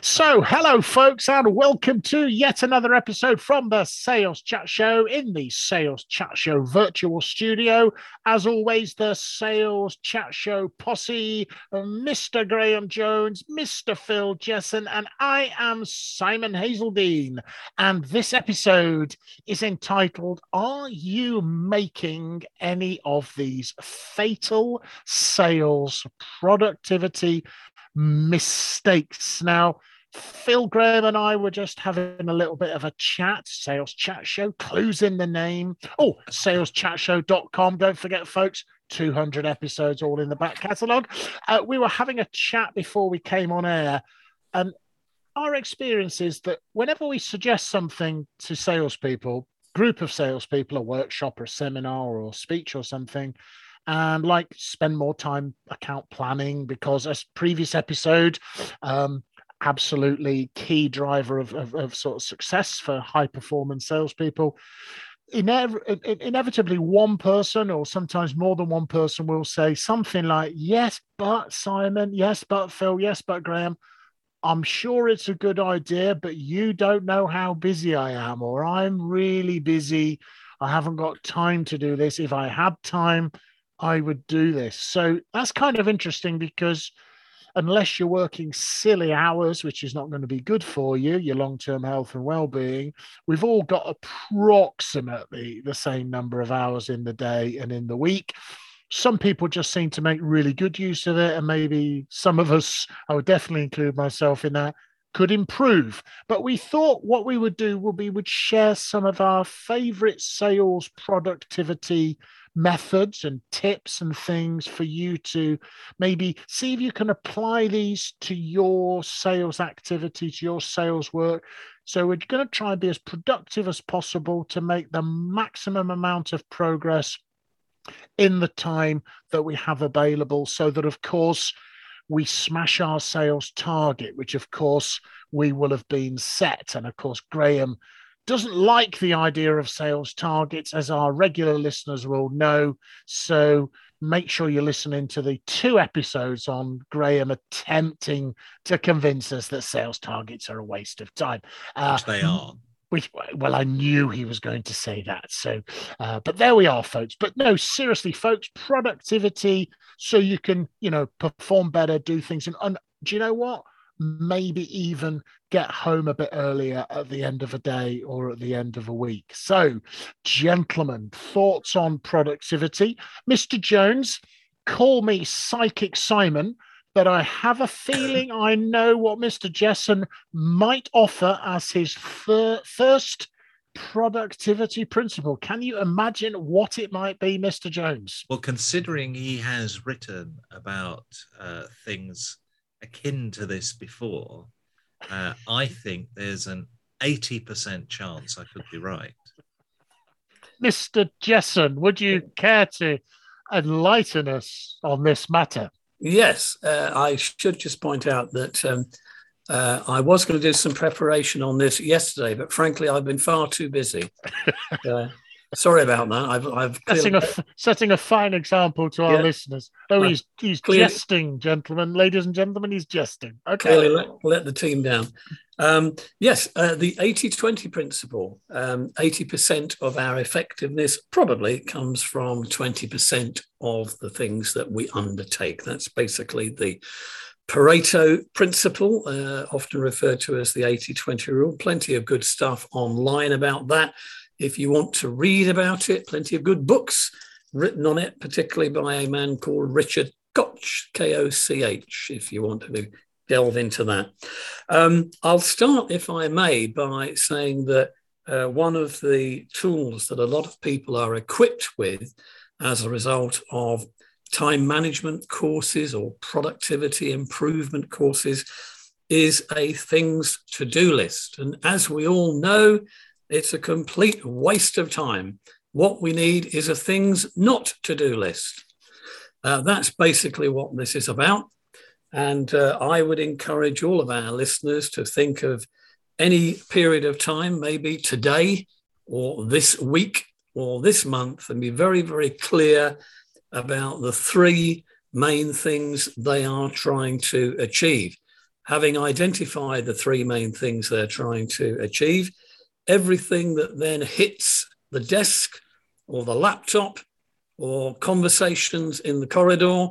So, hello, folks, and welcome to yet another episode from the Sales Chat Show in the Sales Chat Show virtual studio. As always, the Sales Chat Show posse, Mr. Graham Jones, Mr. Phil Jesson, and I am Simon Hazeldine. And this episode is entitled Are You Making Any of These Fatal Sales Productivity mistakes. Now, Phil Graham and I were just having a little bit of a chat, sales chat show, clues in the name. Oh, saleschatshow.com. Don't forget, folks, 200 episodes all in the back catalogue. Uh, we were having a chat before we came on air, and our experience is that whenever we suggest something to salespeople, group of salespeople, a workshop or a seminar or speech or something, and like spend more time account planning because as previous episode um, absolutely key driver of, of, of, sort of success for high performance salespeople. Inev- inevitably one person or sometimes more than one person will say something like yes but simon yes but phil yes but graham i'm sure it's a good idea but you don't know how busy i am or i'm really busy. I haven't got time to do this. If i had time I would do this. So that's kind of interesting because unless you're working silly hours, which is not going to be good for you, your long term health and well being, we've all got approximately the same number of hours in the day and in the week. Some people just seem to make really good use of it, and maybe some of us, I would definitely include myself in that, could improve. But we thought what we would do would be would share some of our favorite sales productivity methods and tips and things for you to maybe see if you can apply these to your sales activity, to your sales work. So we're going to try and be as productive as possible to make the maximum amount of progress in the time that we have available so that of course we smash our sales target which of course we will have been set and of course graham doesn't like the idea of sales targets, as our regular listeners will know. So make sure you're listening to the two episodes on Graham attempting to convince us that sales targets are a waste of time. Uh, Which they are. Which, well, I knew he was going to say that. So, uh, but there we are, folks. But no, seriously, folks, productivity so you can, you know, perform better, do things. And, and do you know what? Maybe even get home a bit earlier at the end of a day or at the end of a week. So, gentlemen, thoughts on productivity? Mr. Jones, call me Psychic Simon, but I have a feeling I know what Mr. Jesson might offer as his fir- first productivity principle. Can you imagine what it might be, Mr. Jones? Well, considering he has written about uh, things akin to this before, uh, I think there's an 80% chance I could be right. Mr. Jesson, would you care to enlighten us on this matter? Yes, uh, I should just point out that um, uh, I was going to do some preparation on this yesterday, but frankly, I've been far too busy. uh, Sorry about that. I've, I've setting a setting a fine example to our yeah. listeners. Oh, he's he's clearly, jesting, gentlemen, ladies and gentlemen. He's jesting. Okay, clearly let, let the team down. Um, yes, uh, the 80-20 principle. Um, 80% of our effectiveness probably comes from 20% of the things that we undertake. That's basically the Pareto principle, uh, often referred to as the 80-20 rule. Plenty of good stuff online about that if you want to read about it, plenty of good books written on it, particularly by a man called Richard Koch, K O C H, if you want to delve into that. Um, I'll start, if I may, by saying that uh, one of the tools that a lot of people are equipped with as a result of time management courses or productivity improvement courses is a things to do list. And as we all know, it's a complete waste of time. What we need is a things not to do list. Uh, that's basically what this is about. And uh, I would encourage all of our listeners to think of any period of time, maybe today or this week or this month, and be very, very clear about the three main things they are trying to achieve. having identified the three main things they're trying to achieve, everything that then hits the desk or the laptop or conversations in the corridor,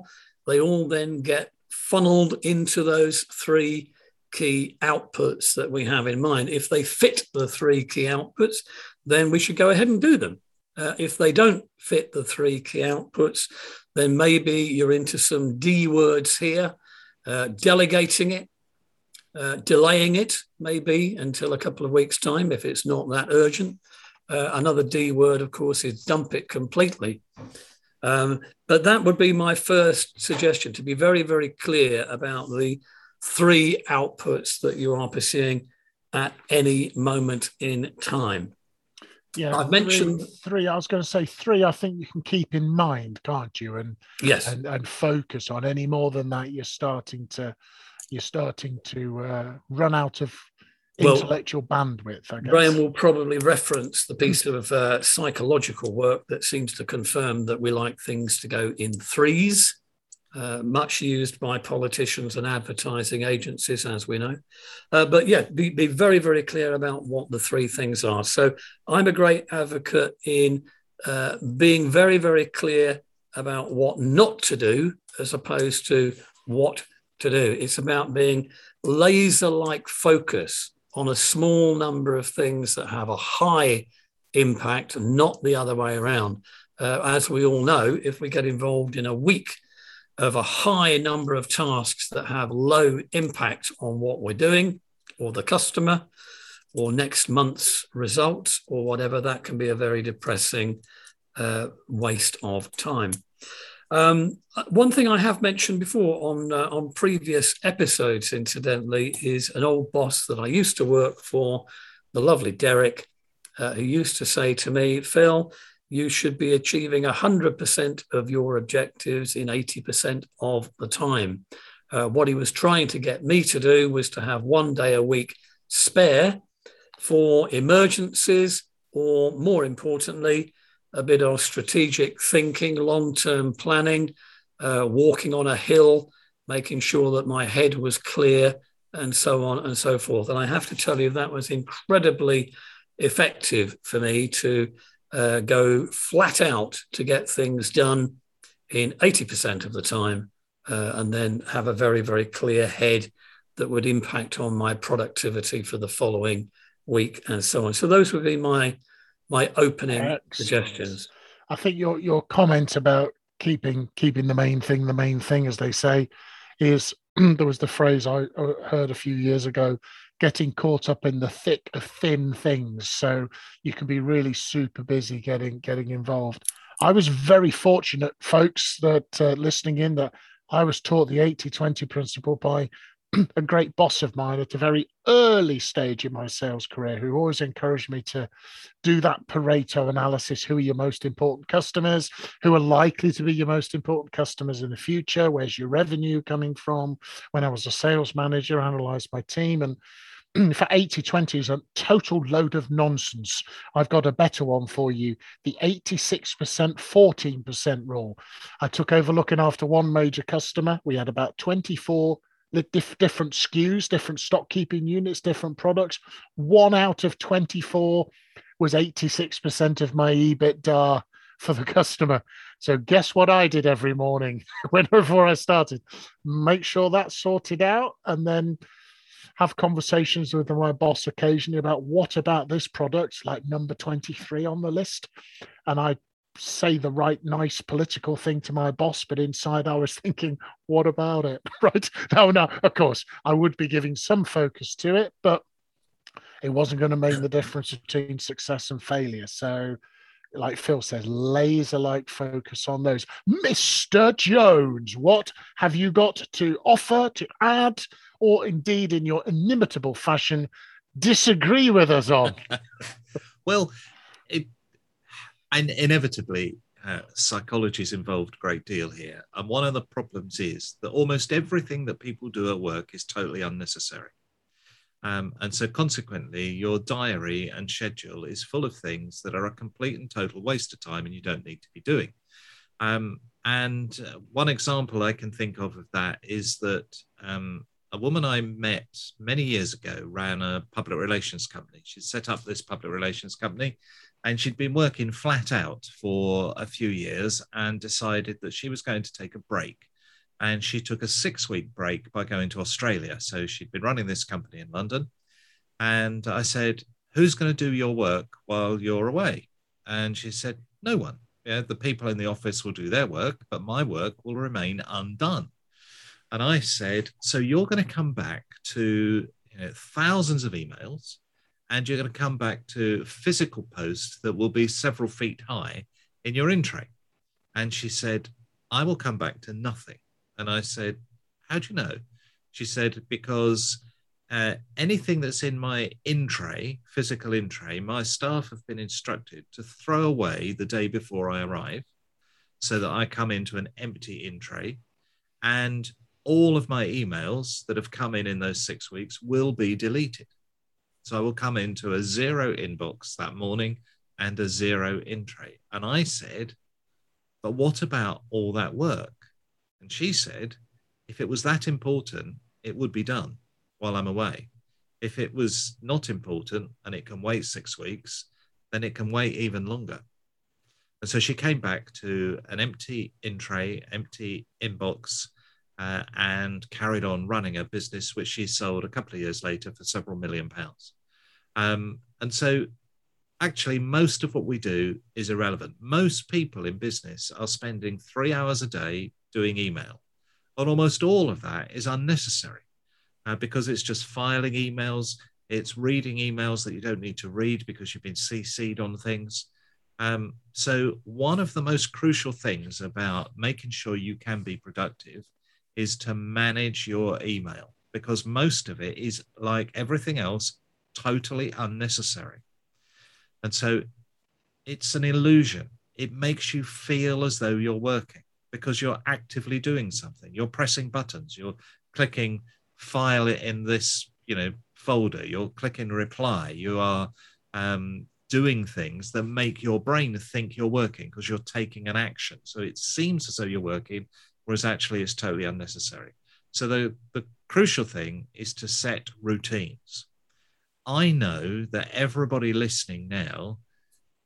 they all then get funneled into those three key outputs that we have in mind. If they fit the three key outputs, then we should go ahead and do them. Uh, if they don't fit the three key outputs, then maybe you're into some D words here, uh, delegating it, uh, delaying it maybe until a couple of weeks' time if it's not that urgent. Uh, another D word, of course, is dump it completely. Um, but that would be my first suggestion to be very, very clear about the three outputs that you are pursuing at any moment in time. Yeah, I've mentioned three, three. I was going to say three. I think you can keep in mind, can't you? And yes, and, and focus on any more than that. You're starting to, you're starting to uh, run out of intellectual well, bandwidth. I guess. Graham will probably reference the piece of uh, psychological work that seems to confirm that we like things to go in threes uh, much used by politicians and advertising agencies, as we know. Uh, but yeah, be, be, very, very clear about what the three things are. So I'm a great advocate in uh, being very, very clear about what not to do as opposed to what to do. It's about being laser like focus on a small number of things that have a high impact, not the other way around. Uh, as we all know, if we get involved in a week of a high number of tasks that have low impact on what we're doing or the customer or next month's results or whatever, that can be a very depressing uh, waste of time. Um, one thing I have mentioned before on uh, on previous episodes, incidentally, is an old boss that I used to work for, the lovely Derek, uh, who used to say to me, "Phil, you should be achieving 100% of your objectives in 80% of the time. Uh, what he was trying to get me to do was to have one day a week spare for emergencies, or more importantly, a bit of strategic thinking, long term planning, uh, walking on a hill, making sure that my head was clear, and so on and so forth. And I have to tell you, that was incredibly effective for me to uh, go flat out to get things done in 80% of the time uh, and then have a very, very clear head that would impact on my productivity for the following week and so on. So those would be my my opening Excellent. suggestions. I think your your comment about keeping keeping the main thing the main thing, as they say, is there was the phrase I heard a few years ago getting caught up in the thick of thin things so you can be really super busy getting getting involved i was very fortunate folks that uh, listening in that i was taught the 80-20 principle by a great boss of mine at a very early stage in my sales career who always encouraged me to do that Pareto analysis. Who are your most important customers? Who are likely to be your most important customers in the future? Where's your revenue coming from? When I was a sales manager, I analyzed my team and for 80 20 is a total load of nonsense. I've got a better one for you the 86% 14% rule. I took over looking after one major customer. We had about 24 different SKUs, different stock keeping units, different products. One out of 24 was 86% of my EBITDA for the customer. So guess what I did every morning when before I started? Make sure that's sorted out and then have conversations with my boss occasionally about what about this product, like number 23 on the list. And I say the right, nice political thing to my boss, but inside I was thinking, what about it? right? No, no, of course, I would be giving some focus to it, but it wasn't going to make the difference between success and failure. So, like Phil says, laser like focus on those. Mr. Jones, what have you got to offer, to add, or indeed in your inimitable fashion, disagree with us on? well, it, and inevitably, uh, psychology is involved a great deal here. And one of the problems is that almost everything that people do at work is totally unnecessary. Um, and so, consequently, your diary and schedule is full of things that are a complete and total waste of time and you don't need to be doing. Um, and uh, one example I can think of of that is that um, a woman I met many years ago ran a public relations company. She'd set up this public relations company and she'd been working flat out for a few years and decided that she was going to take a break. And she took a six week break by going to Australia. So she'd been running this company in London. And I said, Who's going to do your work while you're away? And she said, No one. Yeah, the people in the office will do their work, but my work will remain undone. And I said, So you're going to come back to you know, thousands of emails and you're going to come back to physical posts that will be several feet high in your in tray. And she said, I will come back to nothing. And I said, How do you know? She said, Because uh, anything that's in my in tray, physical in tray, my staff have been instructed to throw away the day before I arrive so that I come into an empty in tray. And all of my emails that have come in in those six weeks will be deleted. So I will come into a zero inbox that morning and a zero in tray. And I said, But what about all that work? And she said, If it was that important, it would be done while I'm away. If it was not important and it can wait six weeks, then it can wait even longer. And so she came back to an empty in tray, empty inbox, uh, and carried on running a business which she sold a couple of years later for several million pounds. Um, and so, actually, most of what we do is irrelevant. Most people in business are spending three hours a day doing email, and almost all of that is unnecessary uh, because it's just filing emails, it's reading emails that you don't need to read because you've been CC'd on things. Um, so, one of the most crucial things about making sure you can be productive is to manage your email because most of it is like everything else, totally unnecessary. And so, it's an illusion. It makes you feel as though you're working because you're actively doing something. You're pressing buttons, you're clicking file it in this you know folder you're clicking reply you are um, doing things that make your brain think you're working because you're taking an action so it seems as though you're working whereas actually it's totally unnecessary so the, the crucial thing is to set routines i know that everybody listening now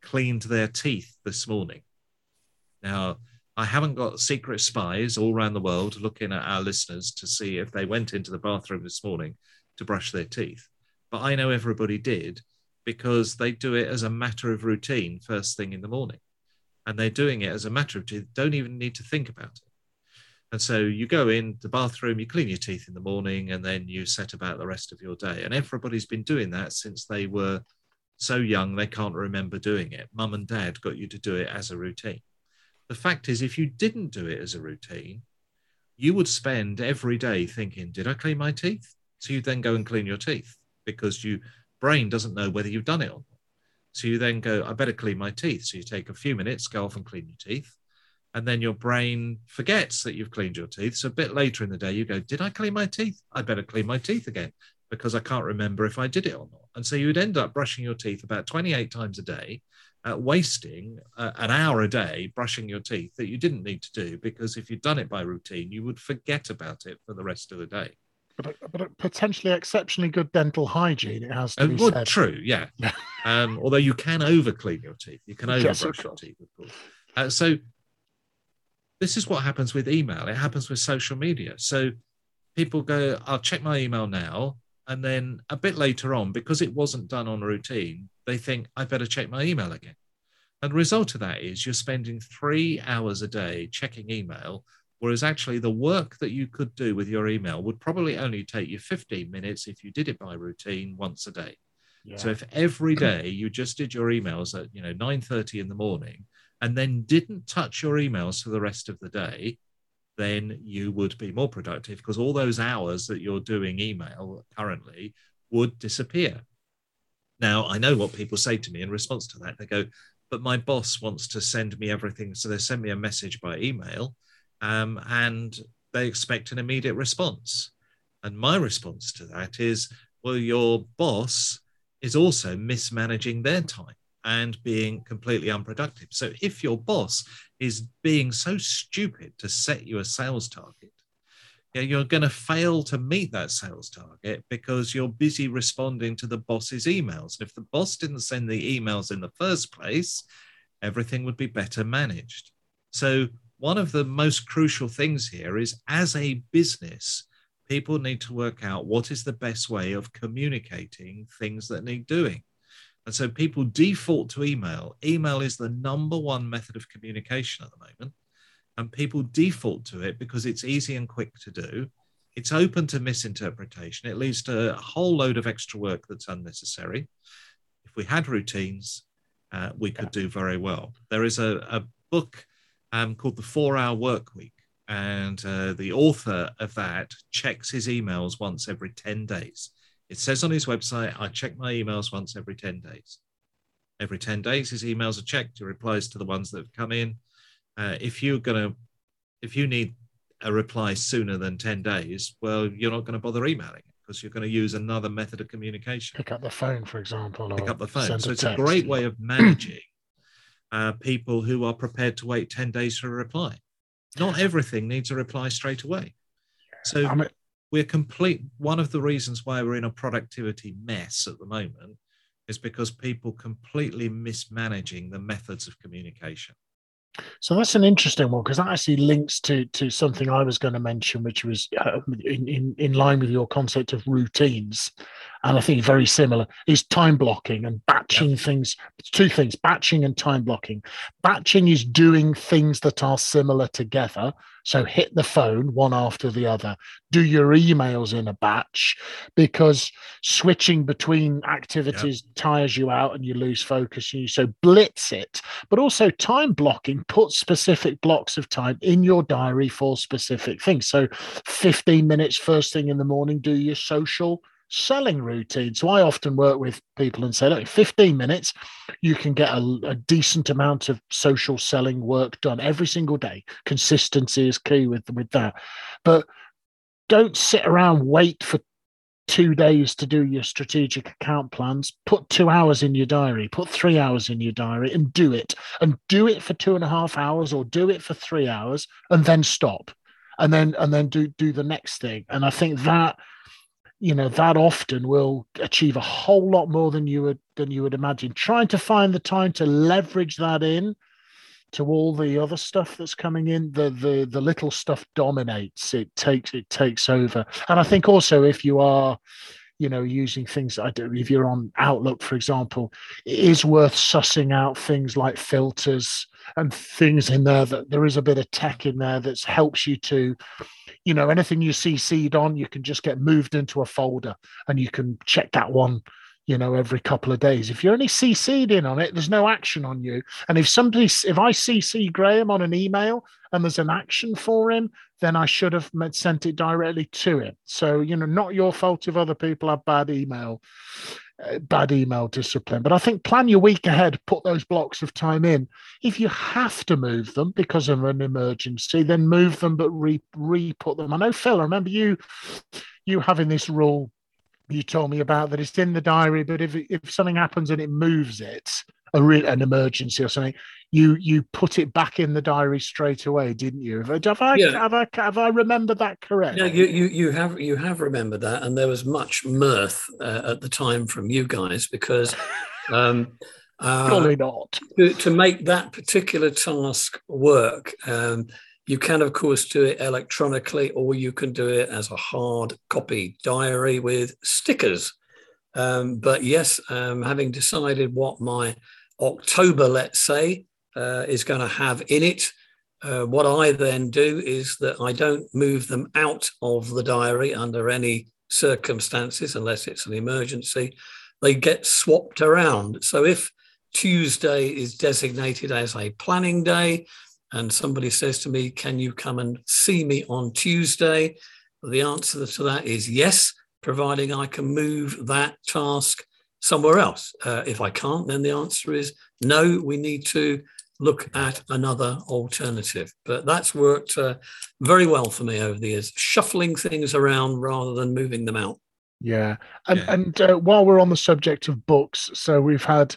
cleaned their teeth this morning now I haven't got secret spies all around the world looking at our listeners to see if they went into the bathroom this morning to brush their teeth. But I know everybody did because they do it as a matter of routine first thing in the morning. And they're doing it as a matter of don't even need to think about it. And so you go in the bathroom, you clean your teeth in the morning, and then you set about the rest of your day. And everybody's been doing that since they were so young they can't remember doing it. Mum and dad got you to do it as a routine. The fact is, if you didn't do it as a routine, you would spend every day thinking, Did I clean my teeth? So you then go and clean your teeth because your brain doesn't know whether you've done it or not. So you then go, I better clean my teeth. So you take a few minutes, go off and clean your teeth. And then your brain forgets that you've cleaned your teeth. So a bit later in the day, you go, Did I clean my teeth? I better clean my teeth again because I can't remember if I did it or not. And so you would end up brushing your teeth about 28 times a day uh, wasting uh, an hour a day brushing your teeth that you didn't need to do because if you'd done it by routine, you would forget about it for the rest of the day. But, but potentially exceptionally good dental hygiene, it has to uh, be well, said. True, yeah. um, although you can over clean your teeth, you can over brush your teeth, of course. Uh, so this is what happens with email. It happens with social media. So people go, I'll check my email now. And then a bit later on, because it wasn't done on routine, they think, I better check my email again. And the result of that is you're spending three hours a day checking email, whereas actually the work that you could do with your email would probably only take you 15 minutes if you did it by routine once a day. Yeah. So if every day you just did your emails at you know 9:30 in the morning and then didn't touch your emails for the rest of the day, then you would be more productive because all those hours that you're doing email currently would disappear. Now, I know what people say to me in response to that. They go, but my boss wants to send me everything. So they send me a message by email um, and they expect an immediate response. And my response to that is, well, your boss is also mismanaging their time and being completely unproductive. So if your boss is being so stupid to set you a sales target, you're going to fail to meet that sales target because you're busy responding to the boss's emails. And if the boss didn't send the emails in the first place, everything would be better managed. So, one of the most crucial things here is as a business, people need to work out what is the best way of communicating things that need doing. And so people default to email. Email is the number one method of communication at the moment and people default to it because it's easy and quick to do. It's open to misinterpretation. It leads to a whole load of extra work that's unnecessary. If we had routines, uh, we could do very well. There is a, a book um, called The Four Hour Work Week, and uh, the author of that checks his emails once every 10 days. It says on his website, I check my emails once every 10 days. Every 10 days, his emails are checked. He replies to the ones that have come in uh, if you're going to, if you need a reply sooner than 10 days, well, you're not going to bother emailing because you're going to use another method of communication. Pick up the phone, for example. Pick up the phone. So it's a great way of managing uh, people who are prepared to wait 10 days for a reply. Not everything needs a reply straight away. So I mean, we're complete. One of the reasons why we're in a productivity mess at the moment is because people completely mismanaging the methods of communication. So that's an interesting one because that actually links to to something I was going to mention, which was uh, in, in in line with your concept of routines, and I think very similar is time blocking and batching things. Two things: batching and time blocking. Batching is doing things that are similar together, so hit the phone one after the other. Do your emails in a batch because switching between activities tires you out and you lose focus. And you so blitz it, but also time blocking. Put specific blocks of time in your diary for specific things. So 15 minutes first thing in the morning, do your social selling routine. So I often work with people and say, look, 15 minutes, you can get a, a, decent amount of social selling work done every single day. Consistency is key with, with that. But don't sit around, wait for two days to do your strategic account plans. Put two hours in your diary, put three hours in your diary and do it. And do it for two and a half hours or do it for three hours and then stop. And then and then do do the next thing. And I think that you know that often will achieve a whole lot more than you would than you would imagine trying to find the time to leverage that in to all the other stuff that's coming in the the the little stuff dominates it takes it takes over. And i think also if you are you know using things i do if you're on outlook for example it is worth sussing out things like filters and things in there that there is a bit of tech in there that helps you to you know anything you CC'd on you can just get moved into a folder and you can check that one you know every couple of days if you're only cc'd in on it there's no action on you and if somebody if i cc graham on an email and there's an action for him then i should have sent it directly to him so you know not your fault if other people have bad email uh, bad email discipline. But I think plan your week ahead, put those blocks of time in. If you have to move them because of an emergency, then move them, but re re put them. I know Phil, I remember you you having this rule you told me about that it's in the diary, but if if something happens and it moves it, a re- an emergency or something, you you put it back in the diary straight away, didn't you? Have I yeah. have I have I remembered that correct? Yeah, you, you you have you have remembered that, and there was much mirth uh, at the time from you guys because. Um, uh, Probably not. To, to, make that particular task work, um, you can, of course, do it electronically, or you can do it as a hard copy diary with stickers. Um, but yes, um, having decided what my October, let's say, uh, is going to have in it. Uh, what I then do is that I don't move them out of the diary under any circumstances, unless it's an emergency. They get swapped around. So if Tuesday is designated as a planning day, and somebody says to me, Can you come and see me on Tuesday? The answer to that is yes, providing I can move that task somewhere else. Uh, if I can't, then the answer is no, we need to look at another alternative. But that's worked uh, very well for me over the years, shuffling things around rather than moving them out. Yeah. And, yeah. and uh, while we're on the subject of books, so we've had,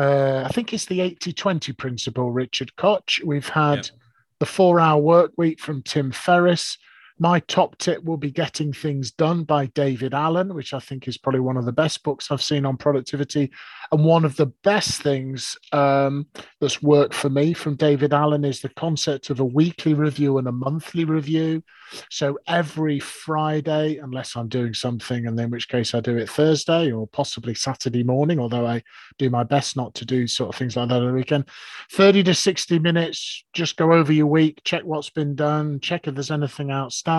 uh, I think it's the 80 20 principle, Richard Koch. We've had yeah. the four hour work week from Tim Ferriss. My top tip will be Getting Things Done by David Allen, which I think is probably one of the best books I've seen on productivity. And one of the best things um, that's worked for me from David Allen is the concept of a weekly review and a monthly review. So every Friday, unless I'm doing something, and in which case I do it Thursday or possibly Saturday morning, although I do my best not to do sort of things like that on the weekend, 30 to 60 minutes, just go over your week, check what's been done, check if there's anything outstanding,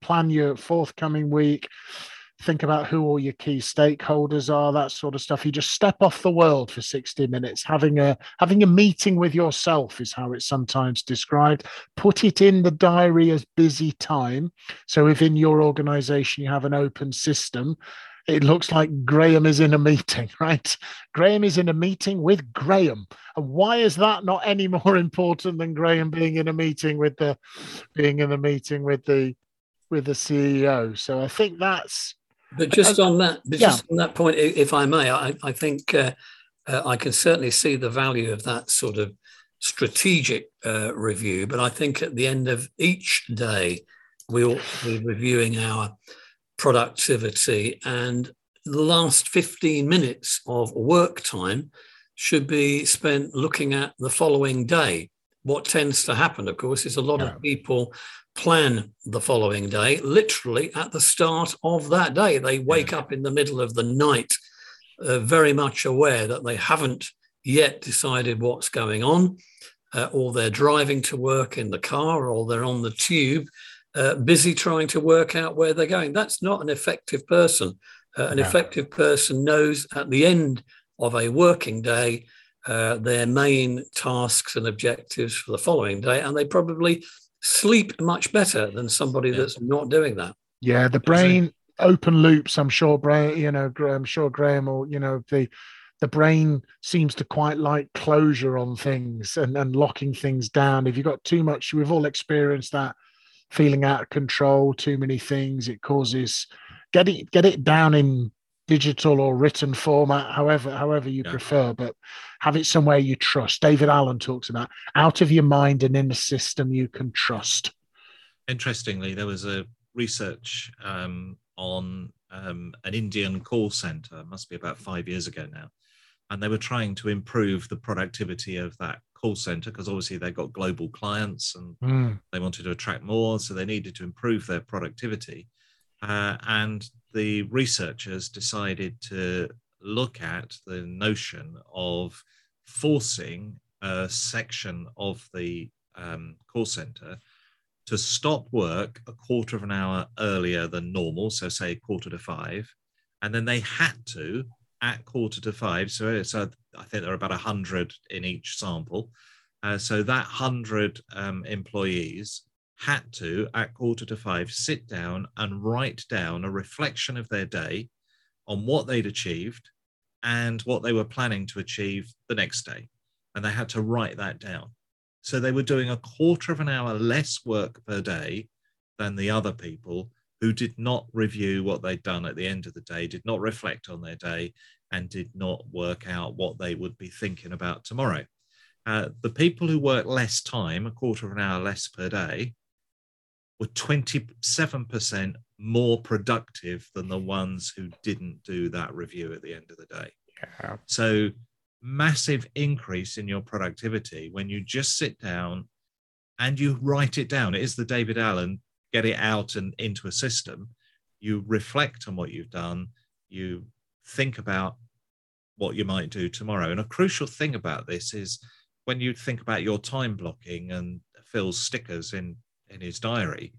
plan your forthcoming week think about who all your key stakeholders are that sort of stuff. You just step off the world for 60 minutes. Having a having a meeting with yourself is how it's sometimes described. Put it in the diary as busy time. So if in your organization you have an open system it looks like Graham is in a meeting, right? Graham is in a meeting with Graham. And why is that not any more important than Graham being in a meeting with the being in a meeting with the with the CEO? So I think that's but just on that, but yeah. just on that point, if I may, I, I think uh, uh, I can certainly see the value of that sort of strategic uh, review. But I think at the end of each day, we ought to be reviewing our productivity, and the last 15 minutes of work time should be spent looking at the following day. What tends to happen, of course, is a lot yeah. of people plan the following day, literally at the start of that day. They wake up in the middle of the night, uh, very much aware that they haven't yet decided what's going on, uh, or they're driving to work in the car, or they're on the tube, uh, busy trying to work out where they're going. That's not an effective person. Uh, an effective person knows at the end of a working day uh, their main tasks and objectives for the following day, and they probably sleep much better than somebody yeah. that's not doing that. Yeah, the brain open loops. I'm sure, brain. You know, I'm sure Graham or you know the the brain seems to quite like closure on things and, and locking things down. If you've got too much, we've all experienced that feeling out of control, too many things. It causes get it get it down in digital or written format, however however you yeah. prefer, but have it somewhere you trust. David Allen talks about out of your mind and in a system you can trust. Interestingly, there was a research um, on um, an Indian call center, must be about five years ago now, and they were trying to improve the productivity of that call center because obviously they got global clients and mm. they wanted to attract more, so they needed to improve their productivity. Uh, and the researchers decided to look at the notion of forcing a section of the um, call center to stop work a quarter of an hour earlier than normal, so say quarter to five, and then they had to at quarter to five. So, I think there are about 100 in each sample. Uh, so that 100 um, employees had to, at quarter to five, sit down and write down a reflection of their day on what they'd achieved and what they were planning to achieve the next day. And they had to write that down. So they were doing a quarter of an hour less work per day than the other people who did not review what they'd done at the end of the day, did not reflect on their day, and did not work out what they would be thinking about tomorrow. Uh, the people who work less time, a quarter of an hour less per day, were 27% more productive than the ones who didn't do that review at the end of the day. Yeah. So, massive increase in your productivity when you just sit down and you write it down. It is the David Allen get it out and into a system. You reflect on what you've done, you think about what you might do tomorrow. And a crucial thing about this is when you think about your time blocking and Phil's stickers in in his diary,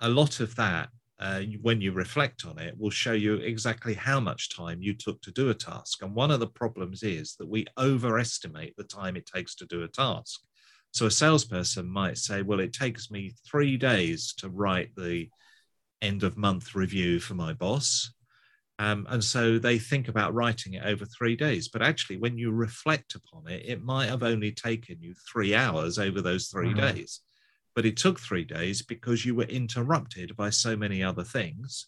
a lot of that, uh, when you reflect on it, will show you exactly how much time you took to do a task. And one of the problems is that we overestimate the time it takes to do a task. So a salesperson might say, well, it takes me three days to write the end of month review for my boss. Um, and so they think about writing it over three days. But actually, when you reflect upon it, it might have only taken you three hours over those 3 mm-hmm. days but it took three days because you were interrupted by so many other things.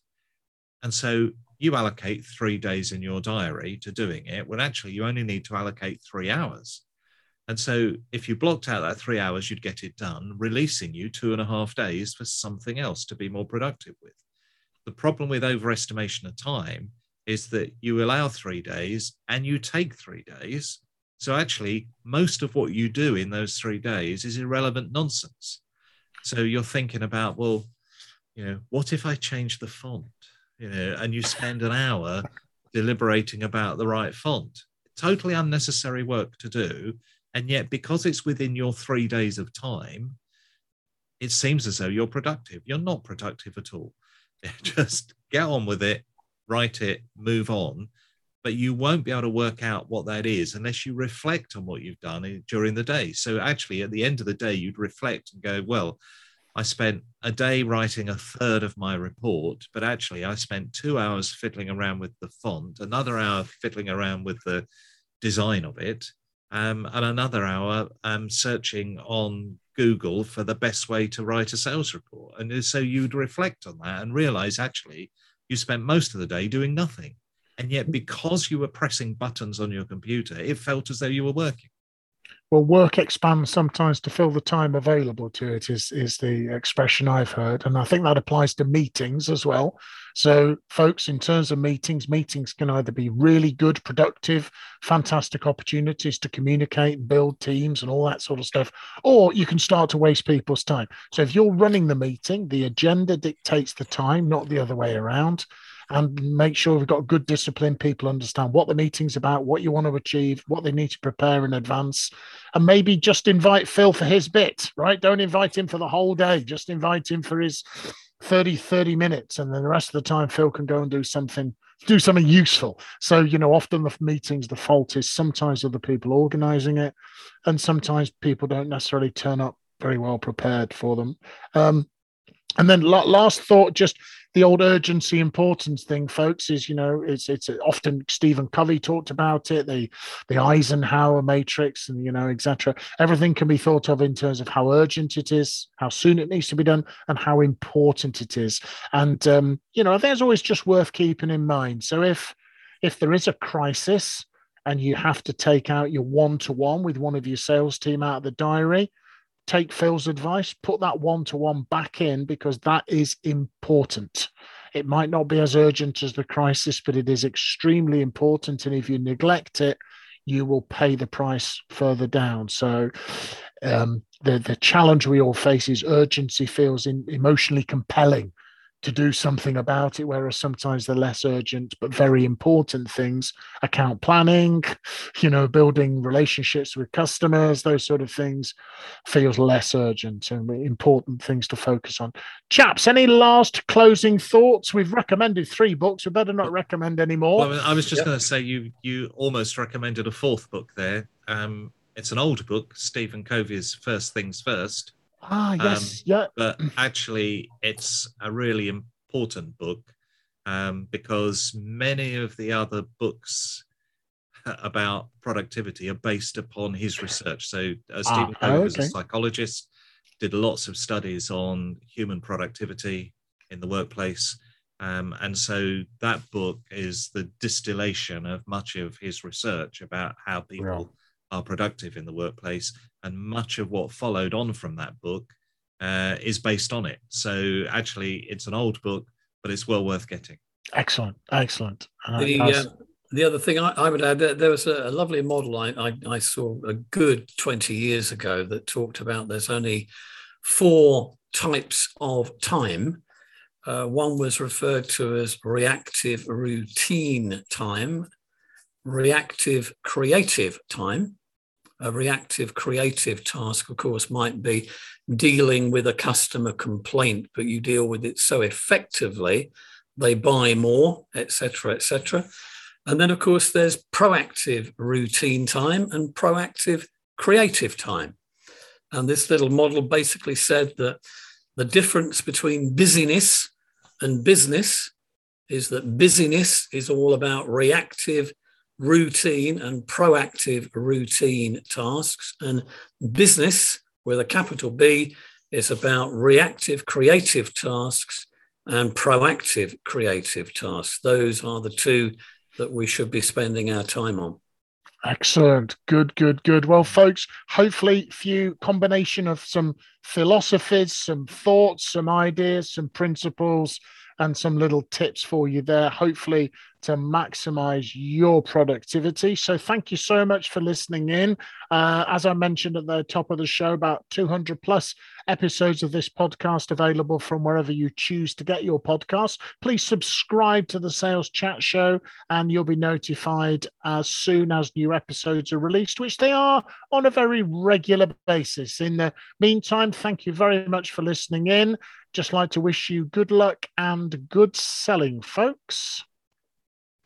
And so you allocate three days in your diary to doing it when actually you only need to allocate three hours. And so if you blocked out that three hours, you'd get it done, releasing you two and a half days for something else to be more productive with. The problem with overestimation of time is that you allow three days and you take three days. So actually, most of what you do in those three days is irrelevant nonsense. So you're thinking about, well, you know, what if I change the font? You know, and you spend an hour deliberating about the right font. Totally unnecessary work to do. And yet, because it's within your three days of time, it seems as though you're productive. You're not productive at all. Just get on with it, write it, move on. But you won't be able to work out what that is unless you reflect on what you've done during the day. So, actually, at the end of the day, you'd reflect and go, well, I spent a day writing a third of my report, but actually I spent two hours fiddling around with the font, another hour fiddling around with the design of it, um, and another hour um, searching on Google for the best way to write a sales report. And so you'd reflect on that and realize actually you spent most of the day doing nothing. And yet, because you were pressing buttons on your computer, it felt as though you were working well, work expands sometimes to fill the time available to it, is, is the expression I've heard. And I think that applies to meetings as well. So, folks, in terms of meetings, meetings can either be really good, productive, fantastic opportunities to communicate build teams and all that sort of stuff, or you can start to waste people's time. So, if you're running the meeting, the agenda dictates the time, not the other way around and make sure we've got good discipline. People understand what the meeting's about, what you want to achieve, what they need to prepare in advance, and maybe just invite Phil for his bit, right? Don't invite him for the whole day, just invite him for his 30, 30 minutes. And then the rest of the time, Phil can go and do something. Do something useful. So, you know, often the meetings, the fault is sometimes other people organizing it, and sometimes people don't necessarily turn up very well prepared for them. Um, and then last thought, just the old urgency importance thing, folks, is you know it's it's often Stephen Covey talked about it, the the Eisenhower matrix, and you know etc. Everything can be thought of in terms of how urgent it is, how soon it needs to be done, and how important it is. And um, you know, there's always just worth keeping in mind. So if if there is a crisis and you have to take out your one to one with one of your sales team out of the diary take Phil's advice, put that one to one back in because that is important. It might not be as urgent as the crisis, but it is extremely important. And if you neglect it, you will pay the price further down. So, um, the the challenge we all face is urgency feels in, emotionally compelling to do something about it, whereas sometimes the less urgent but very important things, account planning, you know, building relationships with customers, those sort of things, feels less urgent and important things to focus on. Chaps, any last closing thoughts? We've recommended three books. We better not recommend any more. Well, I was just yep. going to say you you almost recommended a fourth book there. Um, it's an old book, Stephen Covey's First Things First Ah, yes, um, yeah. But actually, it's a really important book um, because many of the other books about productivity are based upon his research. So uh, ah, Stephen ah, Covey okay. was a psychologist, did lots of studies on human productivity in the workplace. Um, and so that book is the distillation of much of his research about how people are productive in the workplace. And much of what followed on from that book uh, is based on it. So actually, it's an old book, but it's well worth getting. Excellent, excellent. The, uh, the other thing I, I would add, there, there was a, a lovely model I, I, I, saw a good 20 years ago that talked about there's only four types of time. Uh, one was referred to as reactive routine time, reactive creative time, a reactive creative task, of course, might be dealing with a customer complaint, but you deal with it so effectively, they buy more, etc., etc. And then, of course, there's proactive routine time and proactive creative time. And this little model basically said that the difference between busyness and business is that busyness is all about reactive routine and proactive routine tasks. And business, with a capital B, is about reactive creative tasks and proactive creative tasks. Those are the two that we should be spending our time on. Excellent. Good, good, good. Well, folks, hopefully, few combination of some philosophies, some thoughts, some ideas, some principles, and some little tips for you there. Hopefully, to maximize your productivity. So, thank you so much for listening in. Uh, as I mentioned at the top of the show, about 200 plus episodes of this podcast available from wherever you choose to get your podcast. Please subscribe to the Sales Chat Show, and you'll be notified as soon as new episodes are released, which they are on a very regular basis. In the meantime, thank you very much for listening in. Just like to wish you good luck and good selling, folks.